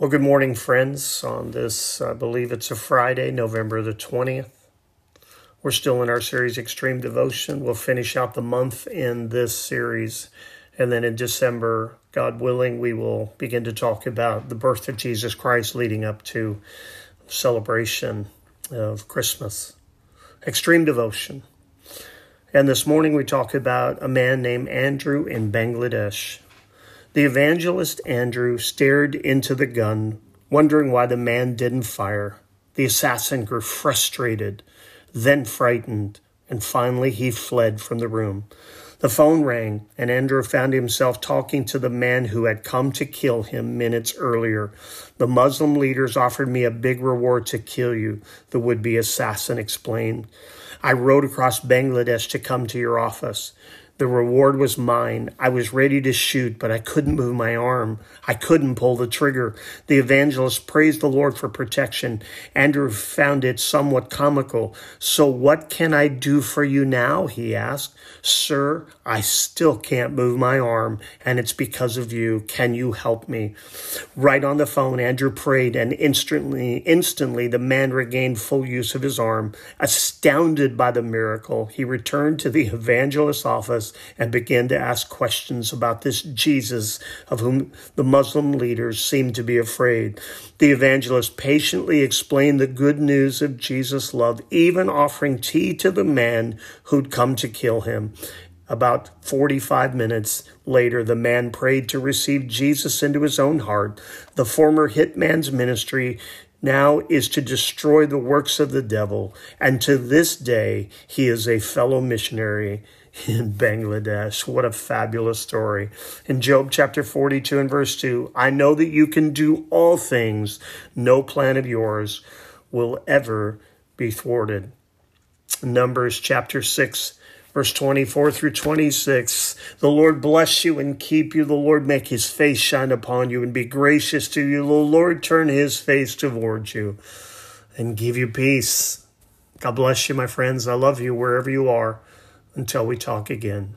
Well, good morning, friends. On this, I believe it's a Friday, November the 20th. We're still in our series, Extreme Devotion. We'll finish out the month in this series. And then in December, God willing, we will begin to talk about the birth of Jesus Christ leading up to celebration of Christmas. Extreme Devotion. And this morning we talk about a man named Andrew in Bangladesh. The evangelist Andrew stared into the gun, wondering why the man didn't fire. The assassin grew frustrated, then frightened, and finally he fled from the room. The phone rang, and Andrew found himself talking to the man who had come to kill him minutes earlier. The Muslim leaders offered me a big reward to kill you, the would be assassin explained. I rode across Bangladesh to come to your office. The reward was mine. I was ready to shoot, but I couldn't move my arm. I couldn't pull the trigger. The evangelist praised the Lord for protection. Andrew found it somewhat comical. So what can I do for you now? He asked. Sir, I still can't move my arm, and it's because of you. Can you help me? Right on the phone, Andrew prayed, and instantly, instantly, the man regained full use of his arm. Astounded by the miracle, he returned to the evangelist's office and began to ask questions about this Jesus of whom the Muslim leaders seemed to be afraid. The evangelist patiently explained the good news of Jesus' love, even offering tea to the man who'd come to kill him. About 45 minutes later, the man prayed to receive Jesus into his own heart. The former hitman's ministry now is to destroy the works of the devil, and to this day he is a fellow missionary in Bangladesh. What a fabulous story. In Job chapter 42 and verse 2, I know that you can do all things. No plan of yours will ever be thwarted. Numbers chapter 6 Verse 24 through 26 The Lord bless you and keep you. The Lord make his face shine upon you and be gracious to you. The Lord turn his face towards you and give you peace. God bless you, my friends. I love you wherever you are. Until we talk again.